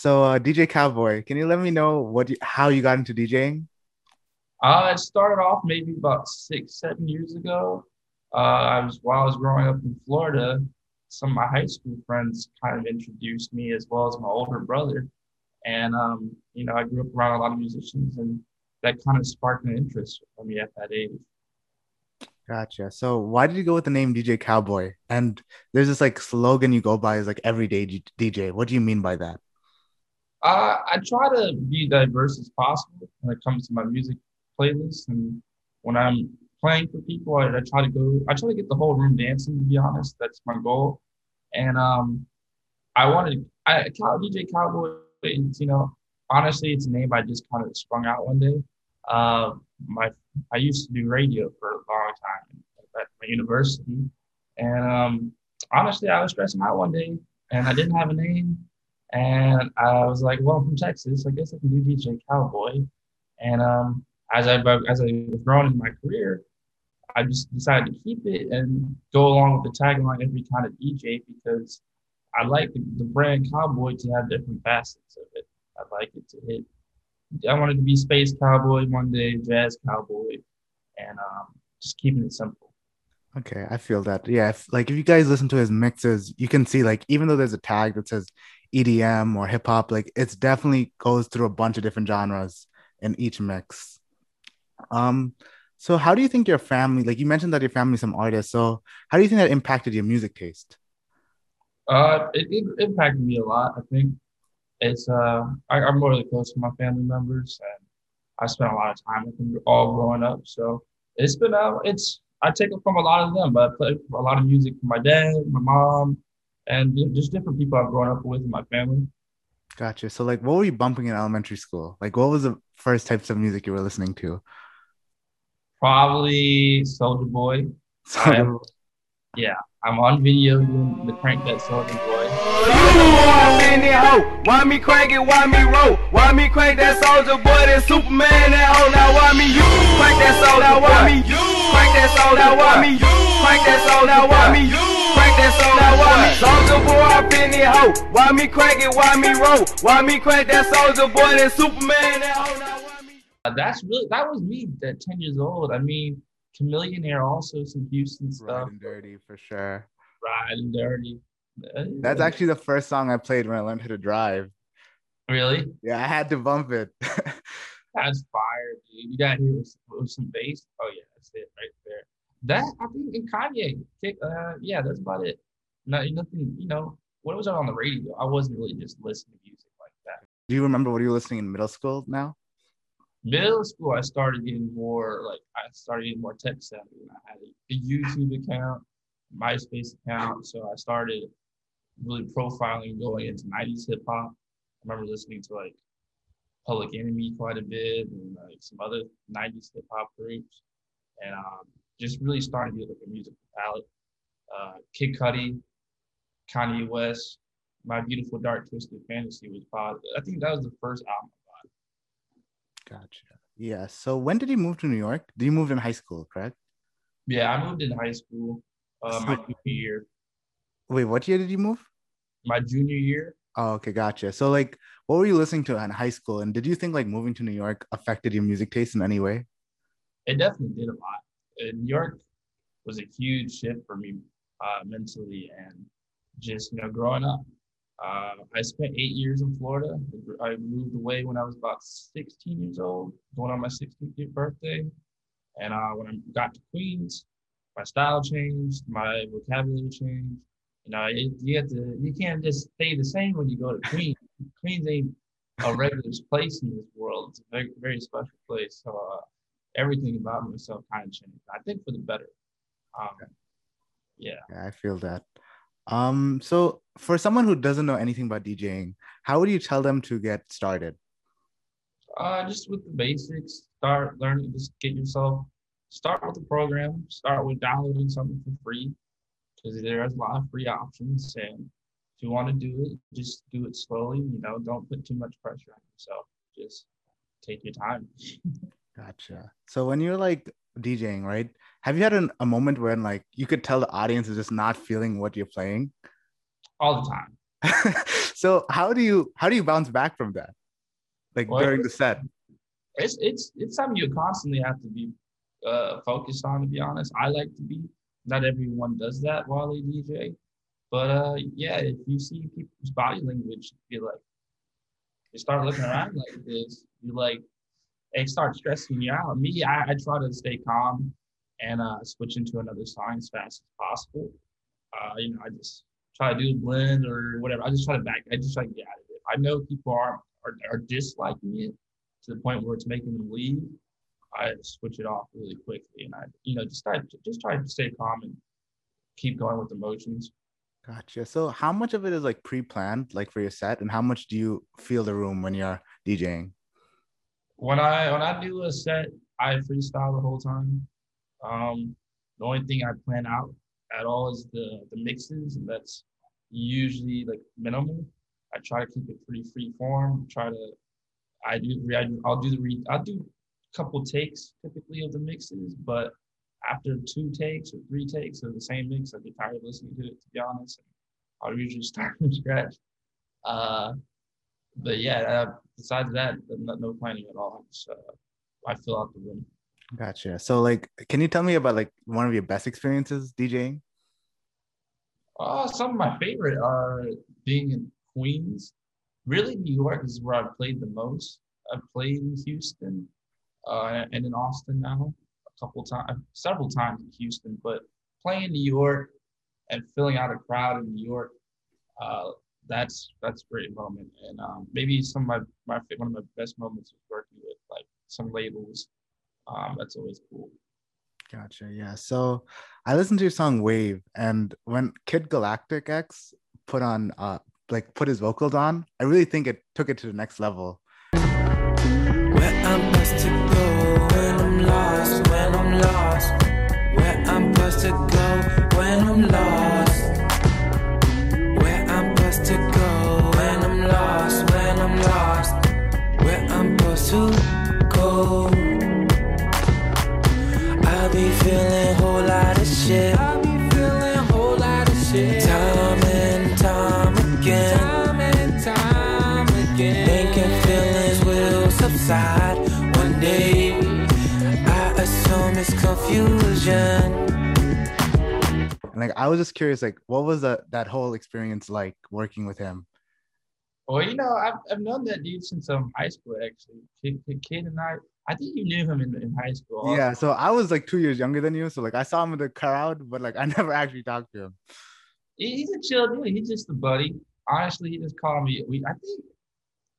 So uh, DJ Cowboy, can you let me know what you, how you got into DJing? Uh, it started off maybe about six, seven years ago. Uh, I was while I was growing up in Florida, some of my high school friends kind of introduced me as well as my older brother. And um, you know, I grew up around a lot of musicians and that kind of sparked an interest for me at that age. Gotcha. So why did you go with the name DJ Cowboy? And there's this like slogan you go by is like everyday DJ. What do you mean by that? Uh, I try to be diverse as possible when it comes to my music playlist, and when I'm playing for people, I, I try to go. I try to get the whole room dancing. To be honest, that's my goal. And um, I wanted I DJ Cowboy. You know, honestly, it's a name I just kind of sprung out one day. Uh, my I used to do radio for a long time at my university, and um, honestly, I was stressing out one day, and I didn't have a name, and I was like, "Well, I'm from Texas, I guess I can do DJ Cowboy." And um, as I as I was growing in my career, I just decided to keep it and go along with the tagline every kind of DJ because I like the, the brand Cowboy to have different facets of it. I like it to hit. I wanted to be space cowboy one day, jazz cowboy, and um, just keeping it simple. Okay, I feel that. Yeah, if, like if you guys listen to his mixes, you can see like even though there's a tag that says EDM or hip hop, like it's definitely goes through a bunch of different genres in each mix. Um, so how do you think your family, like you mentioned that your family is some artists, so how do you think that impacted your music taste? Uh, it, it impacted me a lot. I think it's uh, I, am really close to my family members, and I spent a lot of time with them all growing up. So it's been uh, it's I take it from a lot of them, but I play a lot of music from my dad, my mom, and just different people I've grown up with in my family. Gotcha. So like, what were you bumping in elementary school? Like, what was the first types of music you were listening to? Probably Soulja Boy. Soulja um, Boy. Yeah, I'm on video doing the crank that Soulja Boy. Why me crank it? Why me roll? Why me crank that Soulja Boy? That Superman that hoe. Now why me you crank that Soulja? Why me you crank that Soulja? Why me crank that Soulja? Why me you crank that Soulja? Why me Soulja Boy up in the hoe? Why me crank it? Why me roll? Why me crank that Soulja Boy? That Superman that hoe. Now? Uh, that's really that was me at ten years old. I mean. Chamillionaire also some Houston stuff. Riding dirty for sure. Riding dirty. That's actually the first song I played when I learned how to drive. Really? Yeah, I had to bump it. that's fire, dude. You got here with, with, some bass. Oh yeah, that's it right there. That I think in Kanye. Uh, yeah, that's about it. No, nothing. You know, what was on the radio? I wasn't really just listening to music like that. Do you remember what you were listening in middle school? Now middle school, I started getting more like I started getting more tech savvy. I had a, YouTube account, MySpace account, so I started really profiling going into '90s hip hop. I remember listening to like Public Enemy quite a bit and like some other '90s hip hop groups, and um, just really starting to get like a musical palette. Uh, Kid Cudi, Kanye West, My Beautiful Dark Twisted Fantasy was probably I think that was the first album Gotcha. Yeah. So when did you move to New York? Did you move in high school, correct? Yeah, I moved in high school. Uh, my junior year. Wait, what year did you move? My junior year. Oh, okay, gotcha. So, like, what were you listening to in high school, and did you think like moving to New York affected your music taste in any way? It definitely did a lot. Uh, New York was a huge shift for me uh, mentally and just you know growing up. Uh, I spent eight years in Florida. I moved away when I was about 16 years old, going on my 16th birthday. And uh, when I got to Queens, my style changed, my vocabulary changed. You know, it, you have to, you can't just stay the same when you go to Queens. Queens ain't a regular place in this world. It's a very, very special place. So uh, everything about myself kind of changed. I think for the better. Um, yeah. yeah. I feel that. Um, so for someone who doesn't know anything about DJing, how would you tell them to get started? Uh, just with the basics. Start learning. Just get yourself. Start with the program. Start with downloading something for free, because there's a lot of free options. And if you want to do it, just do it slowly. You know, don't put too much pressure on yourself. Just take your time. gotcha. So when you're like DJing, right? Have you had an, a moment when like you could tell the audience is just not feeling what you're playing? All the time. so how do you how do you bounce back from that? Like Well, during the set? It's it's it's something you constantly have to be uh, focused on. To be honest, I like to be. Not everyone does that while they DJ, but uh, yeah, if you see people's body language, you're like you start looking around like this, You're like it starts stressing you out. Me, I, I try to stay calm and uh, switch into another song as fast as possible. Uh, you know, I just try to do blend or whatever. I just try to back. I just try to get out of it. I know people are are, are disliking it to the point where it's making them leave. I switch it off really quickly, and I, you know, just try just try to stay calm and keep going with the motions. Gotcha. So how much of it is like pre-planned, like for your set, and how much do you feel the room when you're DJing? When I when I do a set, I freestyle the whole time. Um, the only thing I plan out at all is the the mixes, and that's usually like minimal. I try to keep it pretty free form. Try to I do I'll do the re, I'll do a couple takes typically of the mixes, but after two takes or three takes of the same mix, I get tired of listening to it. To be honest, I'll usually start from scratch. Uh, but yeah, uh, besides that, no, no planning at all. Just, uh, I fill out the room. Gotcha. So like, can you tell me about like one of your best experiences DJing? Uh, some of my favorite are being in Queens. Really, New York is where I've played the most. I've played in Houston uh, and in Austin now a couple times, several times in Houston. But playing in New York and filling out a crowd in New York, uh, that's that's a great moment. And um, maybe some of my, my one of my best moments was working with like some labels. Um, that's always cool. Gotcha. Yeah. So I listened to your song Wave, and when Kid Galactic X put on uh like put his vocals on, I really think it took it to the next level. Where I'm supposed go when I'm lost, when I'm lost. Will one day. I assume it's confusion. And like I was just curious, like what was that that whole experience like working with him? Well, you know, I've, I've known that dude since um, high school, actually. Kid, kid, kid and I, I think you knew him in, in high school. also. Yeah. So I was like two years younger than you, so like I saw him in the crowd, but like I never actually talked to him. He's a chill dude. He's just a buddy. Honestly, he just called me. We, I think,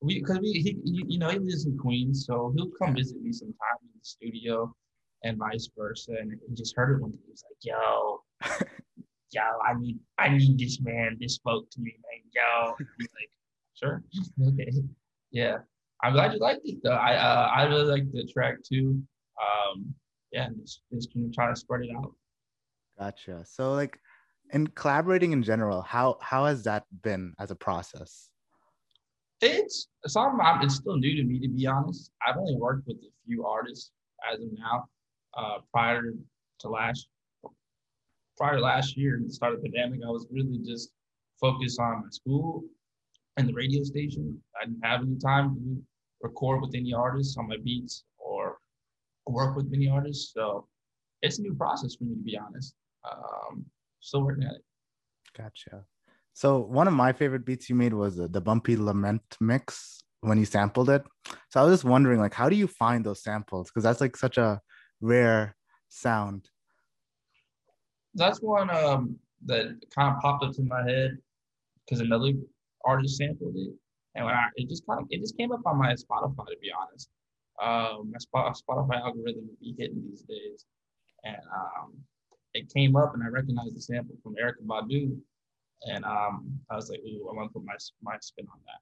we, because we, he, he, you know, he lives in Queens, so he'll come visit me sometime in the studio, and vice versa. And he just heard it one day. He was like, "Yo, yo, I need, I need this man. This spoke to me, man. Yo." I'm like, "Sure, okay, yeah." I'm glad you liked it though. I, uh, I really like the track too. Um, yeah, and just, just can try to spread it out. Gotcha. So like in collaborating in general, how how has that been as a process? It's some. It's still new to me, to be honest. I've only worked with a few artists as of now. Uh, prior to last, prior to last year, and the start of the pandemic, I was really just focused on my school and the radio station. I didn't have any time to record with any artists on my beats or work with many artists. So it's a new process for me, to be honest. Um, still working at it. Gotcha. So one of my favorite beats you made was uh, the Bumpy Lament mix when you sampled it. So I was just wondering, like, how do you find those samples? Because that's like such a rare sound. that's one um, that kind of popped up to my head because another artist sampled it, and when I it just kind of it just came up on my Spotify to be honest. Um, my Spotify algorithm be hitting these days, and um, it came up, and I recognized the sample from Erykah Badu, and um, I was like, "Ooh, I want to put my my spin on that."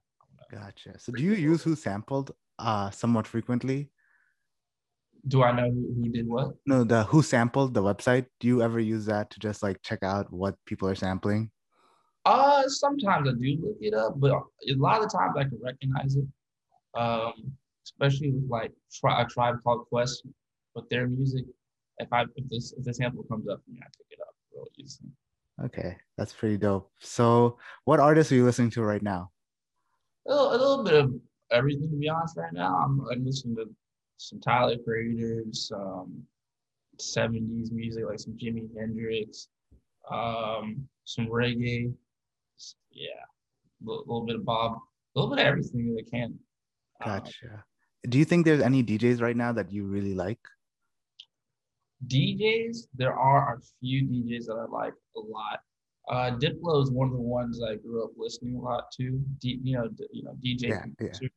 Gotcha. So do you use WhoSampled uh somewhat frequently? Do I know who, who did what? No, the WhoSampled the website. Do you ever use that to just like check out what people are sampling? Uh, sometimes I do look it up, but a lot of the times I can recognize it. Um, especially with like tri- a tribe called Quest with their music. If I if this if the sample comes up for me, I pick it up real easily. Okay, that's pretty dope. So, what artists are you listening to right now? A little, a little bit of everything to be honest. Right now, I'm, I'm listening to some Tyler Creators, some 70s music like some Jimi Hendrix, um, some reggae. Yeah, a little, little bit of Bob, a little bit of everything that I can. Um, Gotcha. Do you think there's any DJs right now that you really like? DJs, there are a few DJs that I like a lot. Uh, Diplo is one of the ones I grew up listening a lot to. D, you know, d- you know, DJ. Yeah, yeah.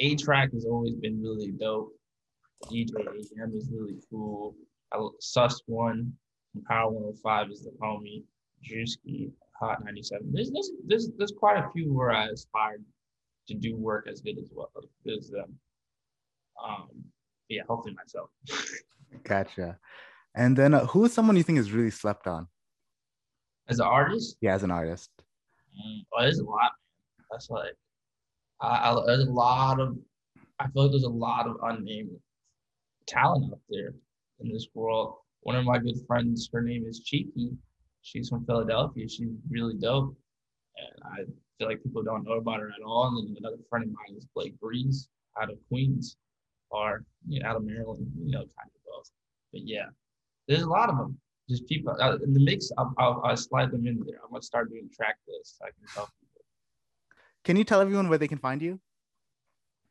A-Trak has always been really dope. DJ AM is really cool. I, Suss One Power 105 is the homie. Drewski, Hot 97. There's, there's there's there's quite a few where I aspired to do work as good as well as them. Um, yeah, hopefully myself. Gotcha. And then, uh, who is someone you think is really slept on? As an artist, Yeah, as an artist. Mm, oh, there's a lot. That's like, I, I, there's a lot of. I feel like there's a lot of unnamed talent out there in this world. One of my good friends, her name is Cheeky. She's from Philadelphia. She's really dope, and I feel like people don't know about her at all. And then another friend of mine is Blake Breeze out of Queens, or you know, out of Maryland. You know, kind of. But yeah, there's a lot of them. Just people uh, in the mix. I'll, I'll, I'll slide them in there. I'm gonna start doing track lists. so I can tell people. Can you tell everyone where they can find you?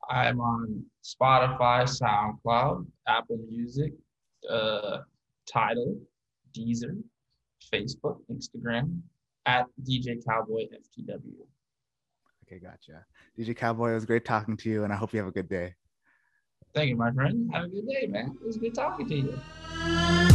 I'm on Spotify, SoundCloud, Apple Music, uh, Tidal, Deezer, Facebook, Instagram, at DJ Cowboy FTW. Okay, gotcha. DJ Cowboy, it was great talking to you, and I hope you have a good day. Thank you, my friend. Have a good day, man. It was good talking to you.